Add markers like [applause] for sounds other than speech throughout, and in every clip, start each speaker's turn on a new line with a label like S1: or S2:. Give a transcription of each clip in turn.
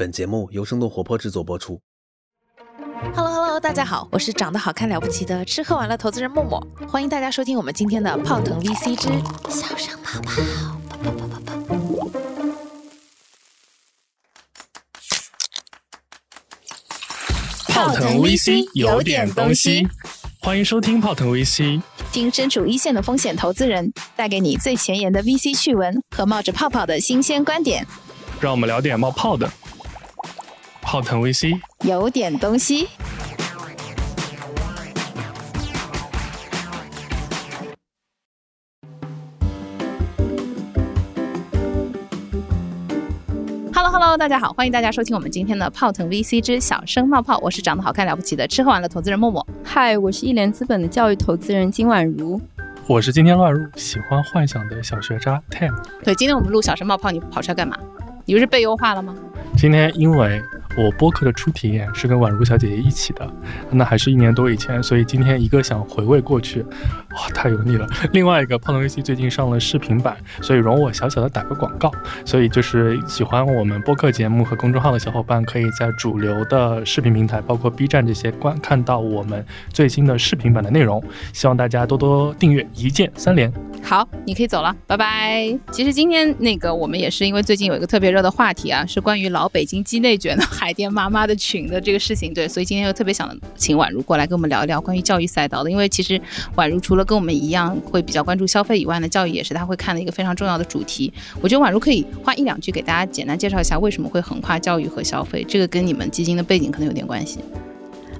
S1: 本节目由生动活泼制作播出。
S2: Hello Hello，大家好，我是长得好看了不起的吃喝玩乐投资人默默，欢迎大家收听我们今天的泡腾 VC 之小声泡泡泡泡泡泡。
S3: 泡腾 VC 有点东西，欢迎收听泡腾 VC，
S4: 听身处一线的风险投资人带给你最前沿的 VC 趣闻和冒着泡泡的新鲜观点，
S3: 让我们聊点冒泡的。泡腾 VC
S4: 有点东西。
S2: Hello Hello，大家好，欢迎大家收听我们今天的泡腾 VC 之小声冒泡，我是长得好看了不起的吃喝玩乐投资人默默。
S5: 嗨，我是一联资本的教育投资人金婉如。
S3: 我是今天乱入、喜欢幻想的小学渣 Tim。
S2: 对，今天我们录小声冒泡，你跑出来干嘛？你不是被优化了吗？
S3: 今天因为我播客的初体验是跟宛如小姐姐一起的，那还是一年多以前，所以今天一个想回味过去，哇，太油腻了。另外一个胖头 VC 最近上了视频版，所以容我小小的打个广告。所以就是喜欢我们播客节目和公众号的小伙伴，可以在主流的视频平台，包括 B 站这些观看到我们最新的视频版的内容。希望大家多多订阅，一键三连。
S2: 好，你可以走了，拜拜。其实今天那个我们也是因为最近有一个特别热的话题啊，是关于老北京鸡内卷的海淀妈妈的群的这个事情，对，所以今天又特别想请宛如过来跟我们聊一聊关于教育赛道的，因为其实宛如除了跟我们一样会比较关注消费以外呢，教育也是他会看的一个非常重要的主题。我觉得宛如可以花一两句给大家简单介绍一下为什么会横跨教育和消费，这个跟你们基金的背景可能有点关系。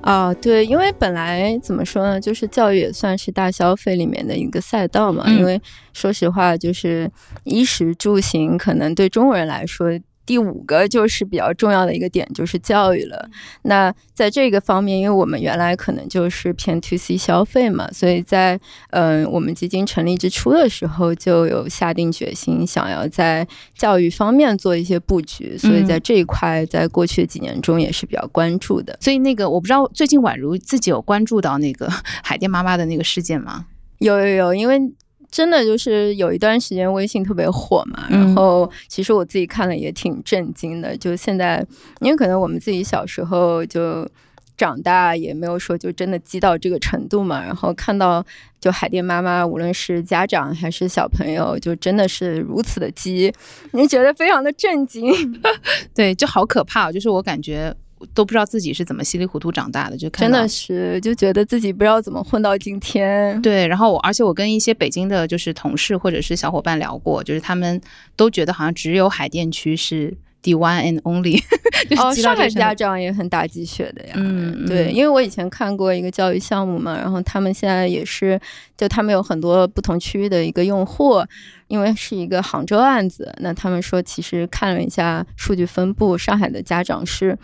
S5: 啊，对，因为本来怎么说呢，就是教育也算是大消费里面的一个赛道嘛。
S2: 嗯
S5: 因为说实话，就是衣食住行，可能对中国人来说，第五个就是比较重要的一个点，就是教育了。那在这个方面，因为我们原来可能就是偏 to C 消费嘛，所以在嗯、我们基金成立之初的时候，就有下定决心想要在教育方面做一些布局，所以在这一块，在过去的几年中也是比较关注的。
S2: 所以那个我不知道最近宛如自己有关注到那个 [laughs] 海淀妈妈的那个事件吗？
S5: 有有有，因为真的就是有一段时间微信特别火嘛，
S2: 嗯
S5: 然后其实我自己看了也挺震惊的。就现在，因为可能我们自己小时候就长大，也没有说就真的激到这个程度嘛，然后看到就海淀妈妈，无论是家长还是小朋友，就真的是如此的激，你觉得非常的震惊。[laughs]
S2: 对，就好可怕、哦，就是我感觉都不知道自己是怎么稀里糊涂长大的，就看
S5: 真的是就觉得自己不知道怎么混到今天。
S2: 对，然后我而且我跟一些北京的就是同事或者是小伙伴聊过，就是他们都觉得好像只有海淀区是 the one and only，[laughs] 就是
S5: 哦，上海家长也很打鸡血的呀。
S2: 嗯
S5: 对，
S2: 嗯
S5: 因为我以前看过一个教育项目嘛，然后他们现在也是，就他们有很多不同区域的一个用户，因为是一个杭州案子，那他们说其实看了一下数据分布，上海的家长是。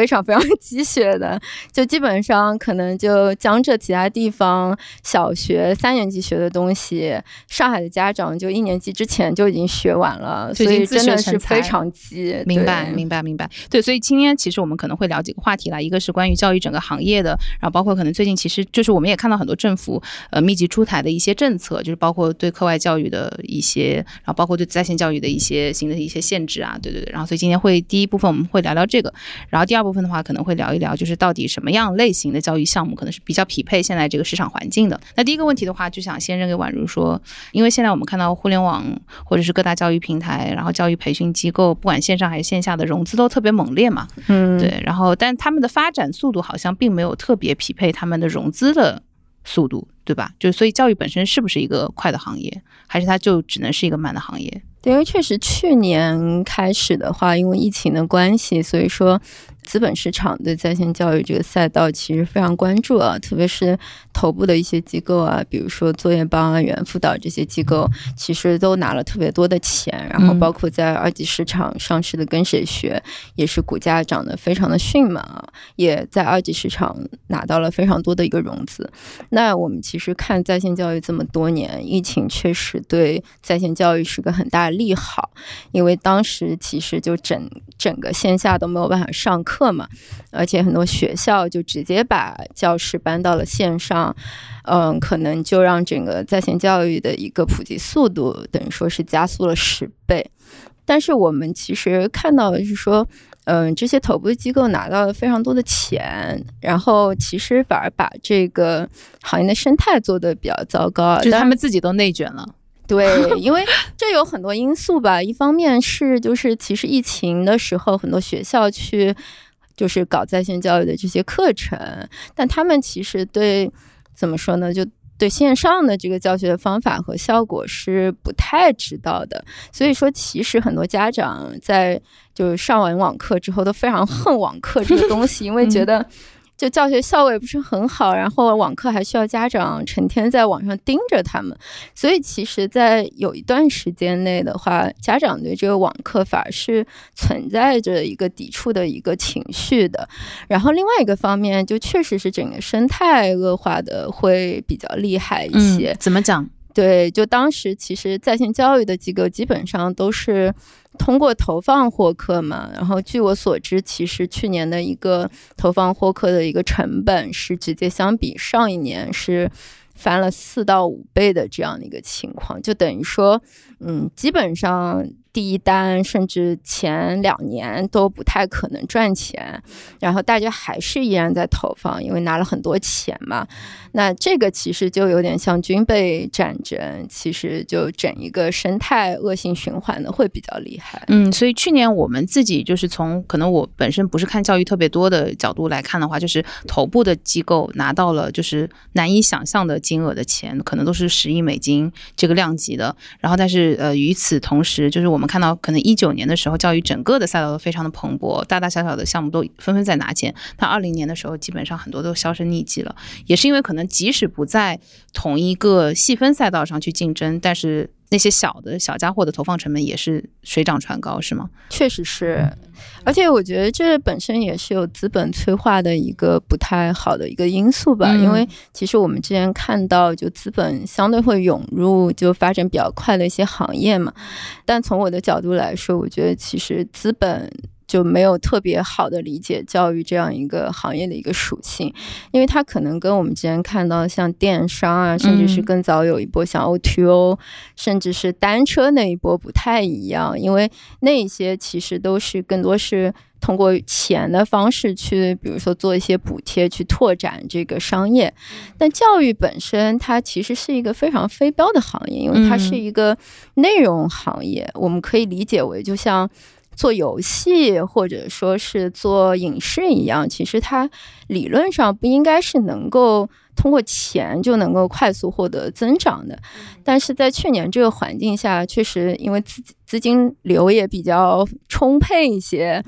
S5: 非常非常鸡血的，就基本上可能就江浙其他地方小学三年级学的东西，上海的家长就一年级之前就已经学完了，所以真的是非常鸡。
S2: 明白，明白，明白。对，所以今天其实我们可能会聊几个话题啦，一个是关于教育整个行业的，然后包括可能最近其实就是我们也看到很多政府呃密集出台的一些政策，就是包括对课外教育的一些，然后包括对在线教育的一些新的一些限制啊，对对对。然后所以今天会第一部分我们会聊聊这个，然后第二部分的话可能会聊一聊就是到底什么样类型的教育项目可能是比较匹配现在这个市场环境的。那第一个问题的话，就想先扔给宛如说，因为现在我们看到互联网或者是各大教育平台，然后教育培训机构，不管线上还是线下的融资都特别猛烈嘛，
S5: 嗯，
S2: 对，然后但他们的发展速度好像并没有特别匹配他们的融资的速度，对吧？就所以教育本身是不是一个快的行业，还是它就只能是一个慢的行业？
S5: 对，因为确实去年开始的话，因为疫情的关系，所以说资本市场对在线教育这个赛道其实非常关注啊，特别是头部的一些机构啊，比如说作业帮啊、猿辅导这些机构，其实都拿了特别多的钱，然后
S2: 嗯
S5: 包括在二级市场上市的跟谁学，也是股价涨得非常的迅猛啊，也在二级市场拿到了非常多的一个融资。那我们其实看在线教育这么多年，疫情确实对在线教育是个很大的利好，因为当时其实就整整个线下都没有办法上课嘛，而且很多学校就直接把教室搬到了线上，嗯，可能就让整个在线教育的一个普及速度等于说是加速了十倍。但是我们其实看到的是说，嗯，这些头部机构拿到了非常多的钱，然后其实反而把这个行业的生态做得比较糟糕，
S2: 就是他们自己都内卷了。[laughs]
S5: 对，因为这有很多因素吧。一方面是就是其实疫情的时候，很多学校去就是搞在线教育的这些课程，但他们其实对怎么说呢，就对线上的这个教学的方法和效果是不太知道的。所以说，其实很多家长在就上完网课之后都非常恨网课这个东西，因为觉得。就教学效果也不是很好，然后网课还需要家长成天在网上盯着他们，所以其实，在有一段时间内的话，家长对这个网课反而是存在着一个抵触的一个情绪的。然后另外一个方面，就确实是整个生态恶化的会比较厉害一些。
S2: 嗯，怎么讲？
S5: 对，就当时其实在线教育的机构基本上都是通过投放获客嘛。然后据我所知，其实去年的一个投放获客的一个成本是直接相比上一年是翻了四到五倍的这样的一个情况，就等于说，嗯，基本上第一单甚至前两年都不太可能赚钱，然后大家还是依然在投放，因为拿了很多钱嘛。那这个其实就有点像军备战争，其实就整一个生态恶性循环的会比较厉害。
S2: 嗯，所以去年我们自己就是从可能我本身不是看教育特别多的角度来看的话，就是头部的机构拿到了就是难以想象的金额的钱，可能都是十亿美金这个量级的。然后，但是呃，与此同时，就是我我们看到可能一九年的时候，教育整个的赛道都非常的蓬勃，大大小小的项目都纷纷在拿钱。那二零年的时候，基本上很多都销声匿迹了，也是因为可能即使不在同一个细分赛道上去竞争，但是那些小的小家伙的投放成本也是水涨船高，是吗？
S5: 确实是，而且我觉得这本身也是有资本催化的一个不太好的一个因素吧。
S2: 嗯
S5: 因为其实我们之前看到，就资本相对会涌入就发展比较快的一些行业嘛。但从我的角度来说，我觉得其实资本。就没有特别好的理解教育这样一个行业的一个属性，因为它可能跟我们之前看到像电商啊，甚至是
S2: 嗯
S5: 更早有一波像 O2O，、甚至是单车那一波不太一样，因为那一些其实都是更多是通过钱的方式去，比如说做一些补贴去拓展这个商业。但教育本身它其实是一个非常非标的行业，因为它是一个内容行业，我们可以理解为就像。做游戏或者说是做影视一样，其实它理论上不应该是能够通过钱就能够快速获得增长的。但是在去年这个环境下，确实因为资资金流也比较充沛一些，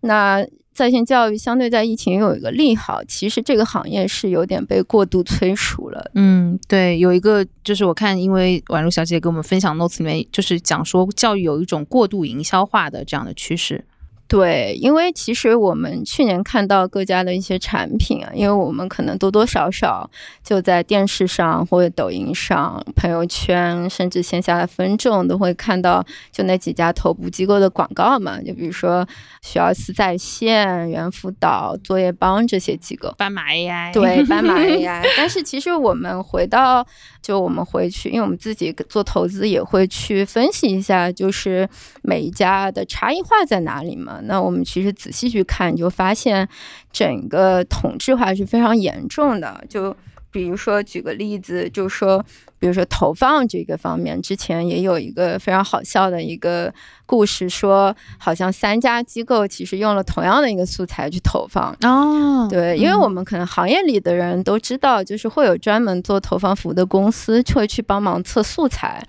S5: 那在线教育相对在疫情有一个利好，其实这个行业是有点被过度催熟了。
S2: 嗯，对，有一个就是我看，因为宛如小姐给我们分享 notes 里面，就是讲说教育有一种过度营销化的这样的趋势。
S5: 对，因为其实我们去年看到各家的一些产品啊，因为我们可能多多少少就在电视上或者抖音上、朋友圈，甚至线下的分众都会看到就那几家头部机构的广告嘛，就比如说学而思在线、猿辅导、作业帮这些机构。
S2: 斑马 AI，
S5: 对，斑马 [laughs] AI。但是其实我们回到，就我们回去，因为我们自己做投资也会去分析一下，就是每一家的差异化在哪里嘛。那我们其实仔细去看，你就发现整个同质化是非常严重的。就比如说举个例子，就说比如说投放这个方面，之前也有一个非常好笑的一个故事，说好像三家机构其实用了同样的一个素材去投放。
S2: 哦，
S5: 对，因为我们可能行业里的人都知道，就是会有专门做投放服务的公司会去帮忙测素材。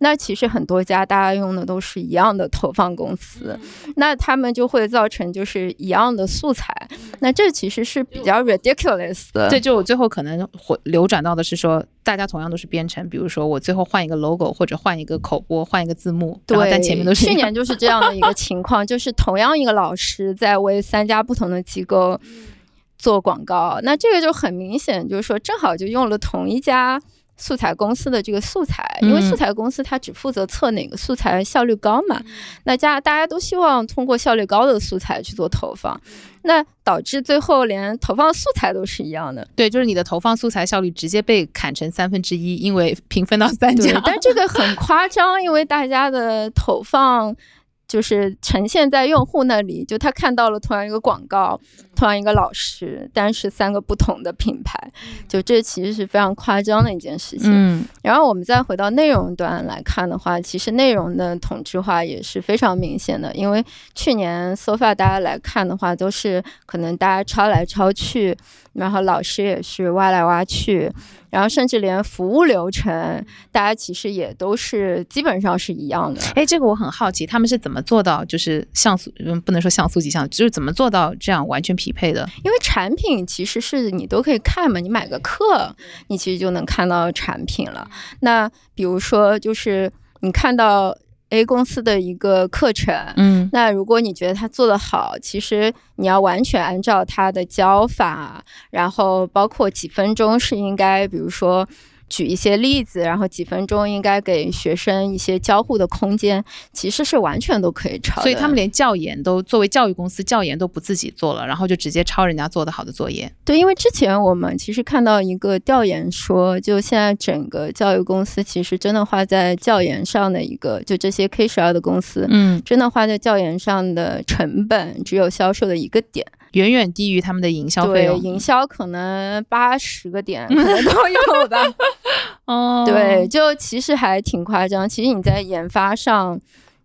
S5: 那其实很多家大家用的都是一样的投放公司，那他们就会造成就是一样的素材。那这其实是比较 ridiculous 的。
S2: 这就我最后可能回流转到的是说，大家同样都是编程，比如说我最后换一个 logo 或者换一个口播，换一个字幕，
S5: 对，
S2: 但前面都是
S5: 去年就是这样的一个情况，就是同样一个老师在为三家不同的机构做广告，那这个就很明显，就是说正好就用了同一家。素材公司的这个素材，因为素材公司它只负责测哪个素材效率高嘛，那家大家都希望通过效率高的素材去做投放，那导致最后连投放素材都是一样的。
S2: 对，就是你的投放素材效率直接被砍成三分之一，因为平分到三家。，
S5: 但这个很夸张，因为大家的投放。就是呈现在用户那里，就他看到了同样一个广告，同样一个老师，但是三个不同的品牌，[laughs] 就这其实是非常夸张的一件事情。
S2: 嗯
S5: 然后我们再回到内容端来看的话，其实内容的同质化也是非常明显的。因为去年 SOFA 大家来看的话，都是可能大家抄来抄去，然后老师也是挖来挖去，然后甚至连服务流程，大家其实也都是基本上是一样的。
S2: 哎，这个我很好奇，他们是怎么做到就是像素，嗯，不能说像素级像，就是怎么做到这样完全匹配的？
S5: 因为产品其实是你都可以看嘛，你买个课，你其实就能看到产品了。那比如说，就是你看到 A 公司的一个课程，
S2: 嗯
S5: 那如果你觉得他做的好，其实你要完全按照他的教法，然后包括几分钟是应该，比如说。举一些例子，然后几分钟应该给学生一些交互的空间，其实是完全都可以抄的。
S2: 所以他们连教研都作为教育公司，教研都不自己做了，然后就直接抄人家做的好的作业。
S5: 对，因为之前我们其实看到一个调研说，就现在整个教育公司其实真的花在教研上的一个，就这些 K 十二的公司，
S2: 嗯，
S5: 真的花在教研上的成本只有销售的一个点，
S2: 远远低于他们的营销费
S5: 对，
S2: 用。
S5: 营销可能八十个点 [laughs] 可能都有吧。[laughs]
S2: 哦，
S5: 对，就其实还挺夸张。其实你在研发上。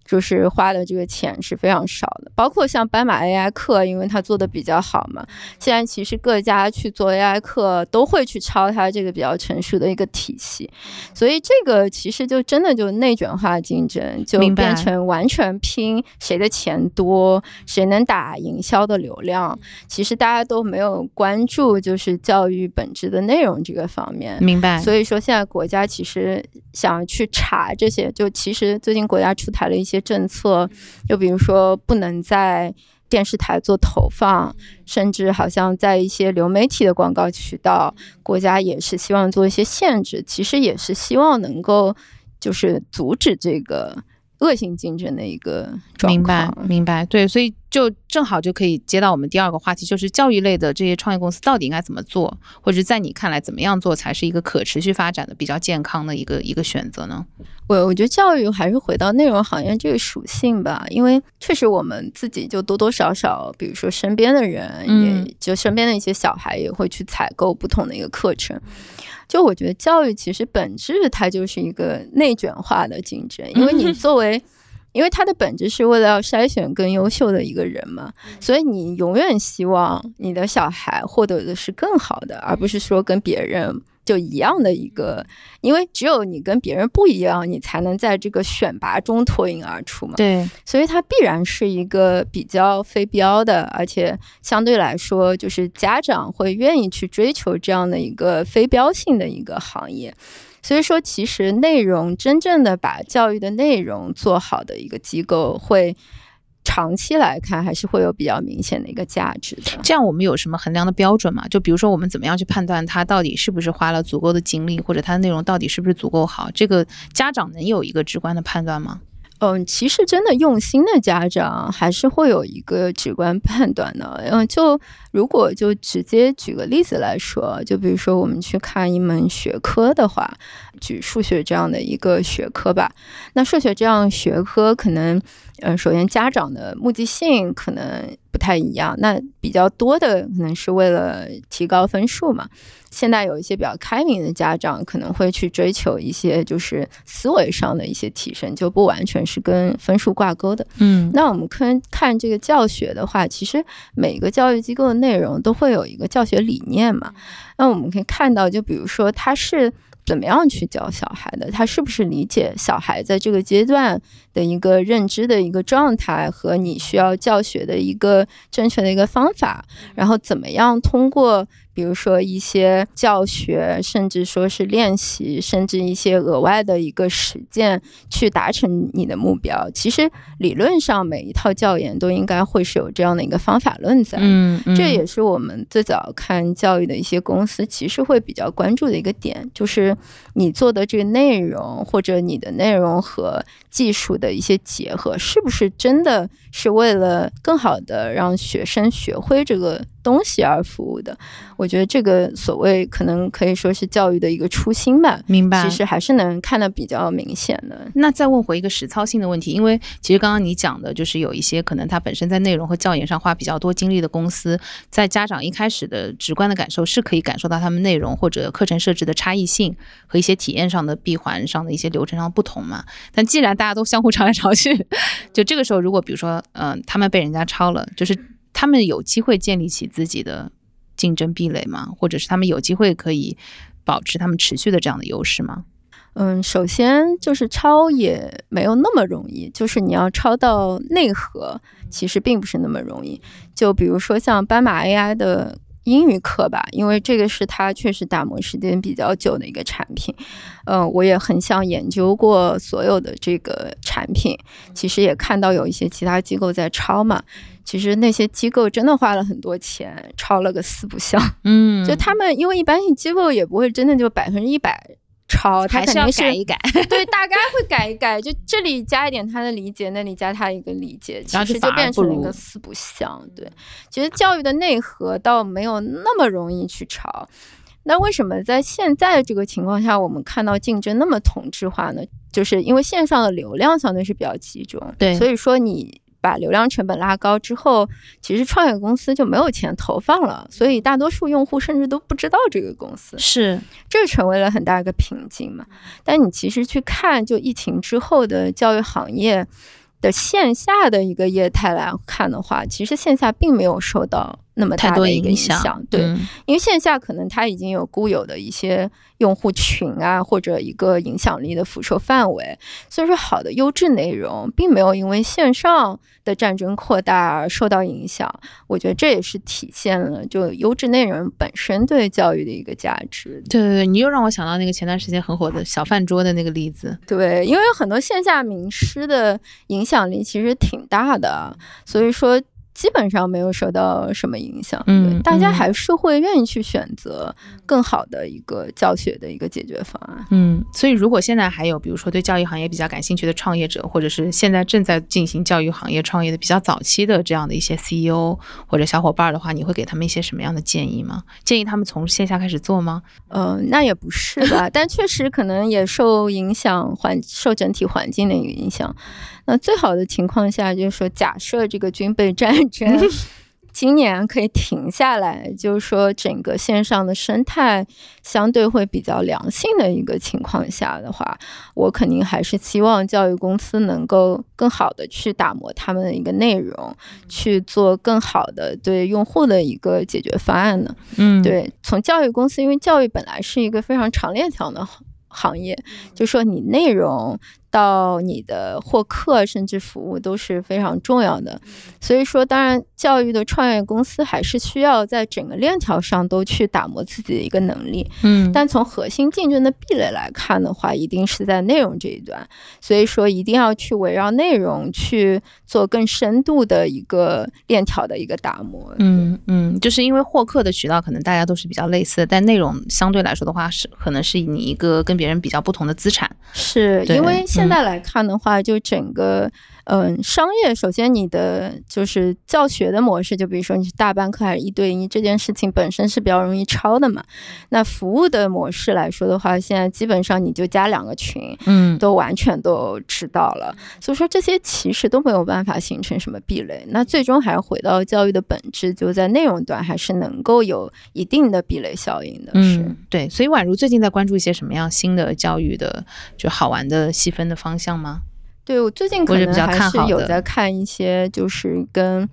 S5: 就是花的这个钱是非常少的，包括像斑马 AI 课，因为它做的比较好嘛，现在其实各家去做 AI 课都会去抄它这个比较成熟的一个体系，所以这个其实就真的就内卷化竞争，就变成完全拼谁的钱多，谁能打营销的流量。其实大家都没有关注就是教育本质的内容这个方面。
S2: 明白。
S5: 所以说，现在国家其实想去查这些，就其实最近国家出台了一些政策，就比如说不能在电视台做投放，甚至好像在一些流媒体的广告渠道，国家也是希望做一些限制，其实也是希望能够就是阻止这个恶性竞争的一个状
S2: 明白。，明白，对，所以就正好就可以接到我们第二个话题，就是教育类的这些创业公司到底应该怎么做，或者在你看来怎么样做才是一个可持续发展的、比较健康的一个一个选择呢？
S5: 我我觉得教育还是回到内容行业这个属性吧，因为确实我们自己就多多少少，比如说身边的人，
S2: 嗯
S5: 也就身边的一些小孩也会去采购不同的一个课程。就我觉得教育其实本质它就是一个内卷化的竞争，因为你作为。[laughs] 因为它的本质是为了要筛选更优秀的一个人嘛，所以你永远希望你的小孩获得的是更好的，而不是说跟别人就一样的一个。因为只有你跟别人不一样，你才能在这个选拔中脱颖而出嘛。
S2: 对，
S5: 所以它必然是一个比较非标的，而且相对来说，就是家长会愿意去追求这样的一个非标性的一个行业。所以说，其实内容真正的把教育的内容做好的一个机构，会长期来看还是会有比较明显的一个价值的。
S2: 这样我们有什么衡量的标准吗？就比如说我们怎么样去判断他到底是不是花了足够的精力，或者他的内容到底是不是足够好？这个家长能有一个直观的判断吗？
S5: 嗯，其实真的用心的家长还是会有一个直观判断的。嗯，就如果就直接举个例子来说，就比如说我们去看一门学科的话，举数学这样的一个学科吧。那数学这样学科可能，呃，首先家长的目的性可能不太一样。那比较多的可能是为了提高分数嘛。现在有一些比较开明的家长可能会去追求一些就是思维上的一些提升，就不完全是跟分数挂钩的。
S2: 嗯
S5: 那我们看看这个教学的话，其实每个教育机构的内容都会有一个教学理念嘛。那我们可以看到，就比如说它是怎么样去教小孩的，他是不是理解小孩在这个阶段的一个认知的一个状态和你需要教学的一个正确的一个方法，然后怎么样通过。比如说一些教学，甚至说是练习，甚至一些额外的一个实践，去达成你的目标。其实理论上每一套教研都应该会是有这样的一个方法论在。
S2: 嗯，嗯
S5: 这也是我们最早看教育的一些公司其实会比较关注的一个点，就是你做的这个内容或者你的内容和技术的一些结合，是不是真的是为了更好的让学生学会这个东西而服务的。我觉得这个所谓可能可以说是教育的一个初心吧，
S2: 明白。
S5: 其实还是能看得比较明显的。
S2: 那再问回一个实操性的问题，因为其实刚刚你讲的就是有一些可能它本身在内容和教研上花比较多精力的公司，在家长一开始的直观的感受是可以感受到他们内容或者课程设置的差异性和一些体验上的闭环上的一些流程上的不同嘛。但既然大家都相互抄来抄去，就这个时候，如果比如说，嗯，他们被人家抄了，就是他们有机会建立起自己的竞争壁垒吗？或者是他们有机会可以保持他们持续的这样的优势吗？
S5: 嗯，首先就是抄也没有那么容易，就是你要抄到内核，其实并不是那么容易。就比如说像斑马 AI 的英语课吧，因为这个是他确实打磨时间比较久的一个产品。嗯，我也很想研究过所有的这个产品，其实也看到有一些其他机构在抄嘛。其实那些机构真的花了很多钱，抄了个四不像。
S2: 嗯，
S5: 就他们因为一般性机构也不会真的就百分之一百。抄，他肯定是
S2: 改一改，[laughs]
S5: 对，大概会改一改，就这里加一点他的理解，那里加他一个理解，其实就变成了一个四不像。对，其实教育的内核倒没有那么容易去抄。那为什么在现在这个情况下，我们看到竞争那么同质化呢？就是因为线上的流量相对是比较集中，
S2: 对，
S5: 所以说你。把流量成本拉高之后，其实创业公司就没有钱投放了，所以大多数用户甚至都不知道这个公司，
S2: 是
S5: 这成为了很大一个瓶颈嘛。但你其实去看，就疫情之后的教育行业的线下的一个业态来看的话，其实线下并没有受到。那么大的一个影响，对，因为线下可能它已经有固有的一些用户群啊，或者一个影响力的辐射范围，所以说好的优质内容并没有因为线上的战争扩大而受到影响。我觉得这也是体现了就优质内容本身对教育的一个价值。
S2: 对对对，你又让我想到那个前段时间很火的小饭桌的那个例子。
S5: 对，因为有很多线下名师的影响力其实挺大的，所以说。基本上没有受到什么影响，
S2: 嗯，
S5: 大家还是会愿意去选择更好的一个教学的一个解决方案，
S2: 嗯，所以如果现在还有比如说对教育行业比较感兴趣的创业者，或者是现在正在进行教育行业创业的比较早期的这样的一些 CEO 或者小伙伴的话，你会给他们一些什么样的建议吗？建议他们从线下开始做吗？
S5: 呃，那也不是吧，[laughs] 但确实可能也受影响环受整体环境的一个影响。那最好的情况下，就是说，假设这个军备战争 [laughs] 今年可以停下来，就是说，整个线上的生态相对会比较良性的一个情况下的话，我肯定还是希望教育公司能够更好的去打磨他们的一个内容，去做更好的对用户的一个解决方案呢。
S2: 嗯，
S5: 对，从教育公司，因为教育本来是一个非常长链条的行业，就说你内容。到你的获客甚至服务都是非常重要的，所以说，当然教育的创业公司还是需要在整个链条上都去打磨自己的一个能力，
S2: 嗯，
S5: 但从核心竞争的壁垒来看的话，一定是在内容这一端，所以说一定要去围绕内容去做更深度的一个链条的一个打磨，
S2: 嗯嗯，就是因为获客的渠道可能大家都是比较类似的，但内容相对来说的话是可能是你一个跟别人比较不同的资产，
S5: 是因为。现在来看的话，就整个嗯商业，首先你的就是教学的模式，就比如说你是大班课还是一对一，这件事情本身是比较容易抄的嘛。那服务的模式来说的话，现在基本上你就加两个群，
S2: 嗯，
S5: 都完全都知道了。所以说这些其实都没有办法形成什么壁垒。那最终还是回到教育的本质，就在内容端还是能够有一定的壁垒效应的。
S2: 嗯，对。所以宛如最近在关注一些什么样新的教育的就好玩的细分。的方向吗？
S5: 对我最近可能还是有在看一些，就是跟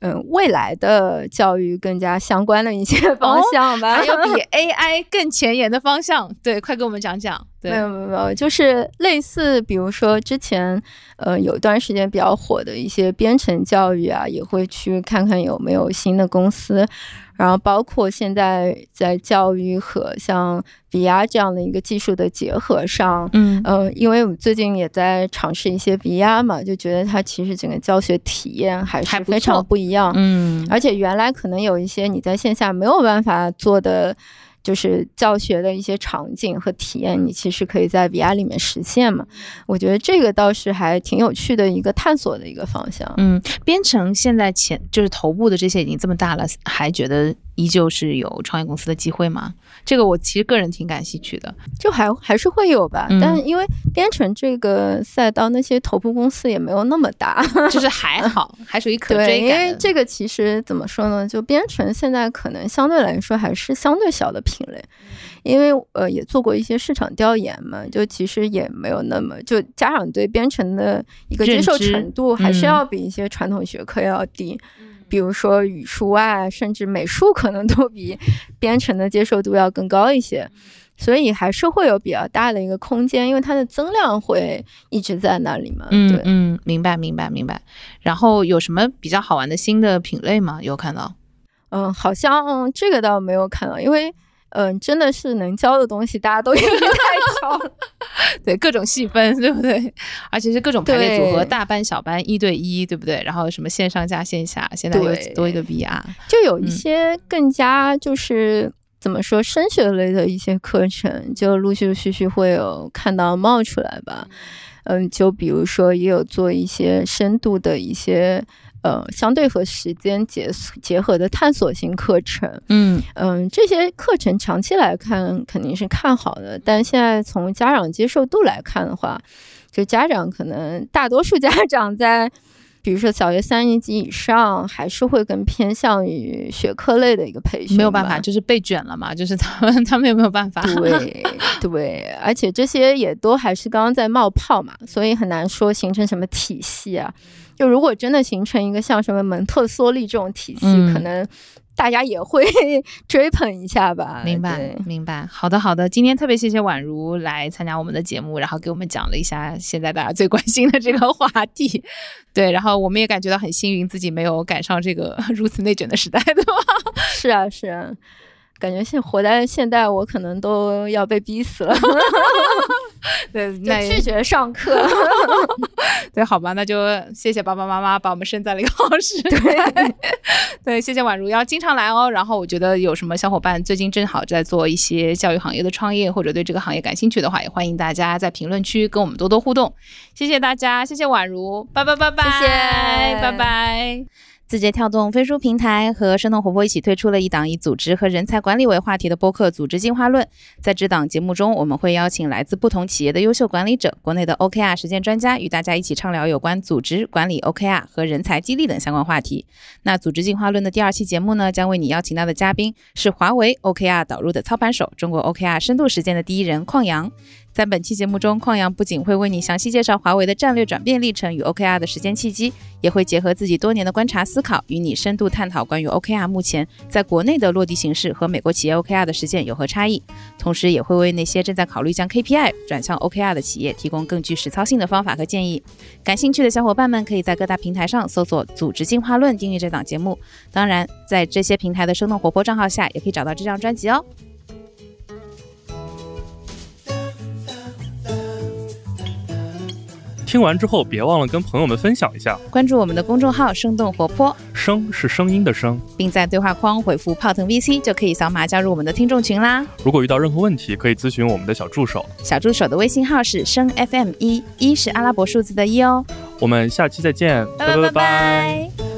S5: 嗯未来的教育更加相关的一些 [laughs] 方向吧，
S2: 还有比 [laughs] AI 更前沿的方向。对，快跟我们讲讲。
S5: 没有没有没有，就是类似，比如说之前呃有一段时间比较火的一些编程教育啊，也会去看看有没有新的公司。然后包括现在在教育和像 VR 这样的一个技术的结合上，
S2: 嗯。
S5: 呃，因为我们最近也在尝试一些 VR 嘛，就觉得它其实整个教学体验还是非常不一样，
S2: 嗯，
S5: 而且原来可能有一些你在线下没有办法做的就是教学的一些场景和体验，你其实可以在 VR 里面实现嘛。我觉得这个倒是还挺有趣的一个探索的一个方向。
S2: 嗯，编程现在前就是头部的这些已经这么大了，还觉得依旧是有创业公司的机会吗？这个我其实个人挺感兴趣的。
S5: 就还还是会有吧，
S2: 嗯
S5: 但因为编程这个赛道，那些头部公司也没有那么大。[laughs]
S2: 就是还好，[laughs] 还属于可
S5: 对，因
S2: 追感的。
S5: 为这个其实怎么说呢？就编程现在可能相对来说还是相对小的品类，因为呃也做过一些市场调研嘛，就其实也没有那么就家长对编程的一个接受程度还是
S2: 嗯
S5: 要比一些传统学科要低。比如说语数外，甚至美术，可能都比编程的接受度要更高一些，所以还是会有比较大的一个空间，因为它的增量会一直在那里嘛。对，
S2: 嗯嗯，明白明白明白。然后有什么比较好玩的新的品类吗？有看到？
S5: 嗯，好像这个倒没有看到，因为嗯，真的是能教的东西，大家都已经太教了。[laughs]
S2: 对，各种细分，对不对？而且是各种排列组合，大班、小班、一对一，对不对？然后什么线上加线下，现在又多一个 VR。[laughs]
S5: 就有一
S2: 嗯
S5: 些更加就是。怎么说，升学类的一些课程就陆陆续续会有看到冒出来吧。嗯，就比如说也有做一些深度的一些呃，相对和时间结结合的探索性课程。
S2: 嗯
S5: 嗯，这些课程长期来看肯定是看好的，但现在从家长接受度来看的话，就家长可能大多数家长在，比如说小学三年级以上，还是会更偏向于学科类的一个培训，
S2: 没有办法，就是被卷了嘛，就是他们他们也没有办法。[laughs]
S5: 对对，而且这些也都还是刚刚在冒泡嘛，所以很难说形成什么体系啊。就如果真的形成一个像什么蒙特梭利这种体系，
S2: 嗯
S5: 可能大家也会 [laughs] 追捧一下吧。
S2: 明白，明白。好的，好的。今天特别谢谢宛如来参加我们的节目，然后给我们讲了一下现在大家最关心的这个话题。对，然后我们也感觉到很幸运，自己没有赶上这个 [laughs] 如此内卷的时代，对吧？
S5: 是啊，是啊，感觉现活在现代，我可能都要被逼死了，[laughs]
S2: 对，
S5: 拒绝上课。[laughs]
S2: 对，好吧，那就谢谢爸爸妈妈把我们生在了一个好时代。[laughs] 对，谢谢宛如，要经常来哦。然后我觉得有什么小伙伴最近正好在做一些教育行业的创业，或者对这个行业感兴趣的话，也欢迎大家在评论区跟我们多多互动。谢谢大家，谢谢宛如，拜拜拜拜，
S5: 谢谢
S2: 拜拜。字节跳动飞书平台和生动活泼一起推出了一档以组织和人才管理为话题的播客《组织进化论》。在这档节目中，我们会邀请来自不同企业的优秀管理者、国内的 OKR 实践专家，与大家一起畅聊有关组织管理、OKR 和人才激励等相关话题。那《组织进化论》的第二期节目呢，将为你邀请到的嘉宾是华为 OKR 导入的操盘手、中国 OKR 深度实践的第一人邝阳。在本期节目中，邝阳不仅会为你详细介绍华为的战略转变历程与 OKR 的实践契机，也会结合自己多年的观察思考，与你深度探讨关于 OKR 目前在国内的落地形势和美国企业 OKR 的实践有何差异。同时，也会为那些正在考虑将 KPI 转向 OKR 的企业提供更具实操性的方法和建议。感兴趣的小伙伴们可以在各大平台上搜索“组织进化论”，订阅这档节目。当然，在这些平台的生动活泼账号下，也可以找到这张专辑哦。
S3: 听完之后，别忘了跟朋友们分享一下。
S2: 关注我们的公众号“生动活泼
S3: 声是声音的声。”，
S2: 并在对话框回复“泡腾 VC” 就可以扫码加入我们的听众群啦。
S3: 如果遇到任何问题，可以咨询我们的小助手。
S2: 小助手的微信号是声 FM 一，一是阿拉伯数字的一哦。
S3: 我们下期再见，
S2: 拜拜拜拜。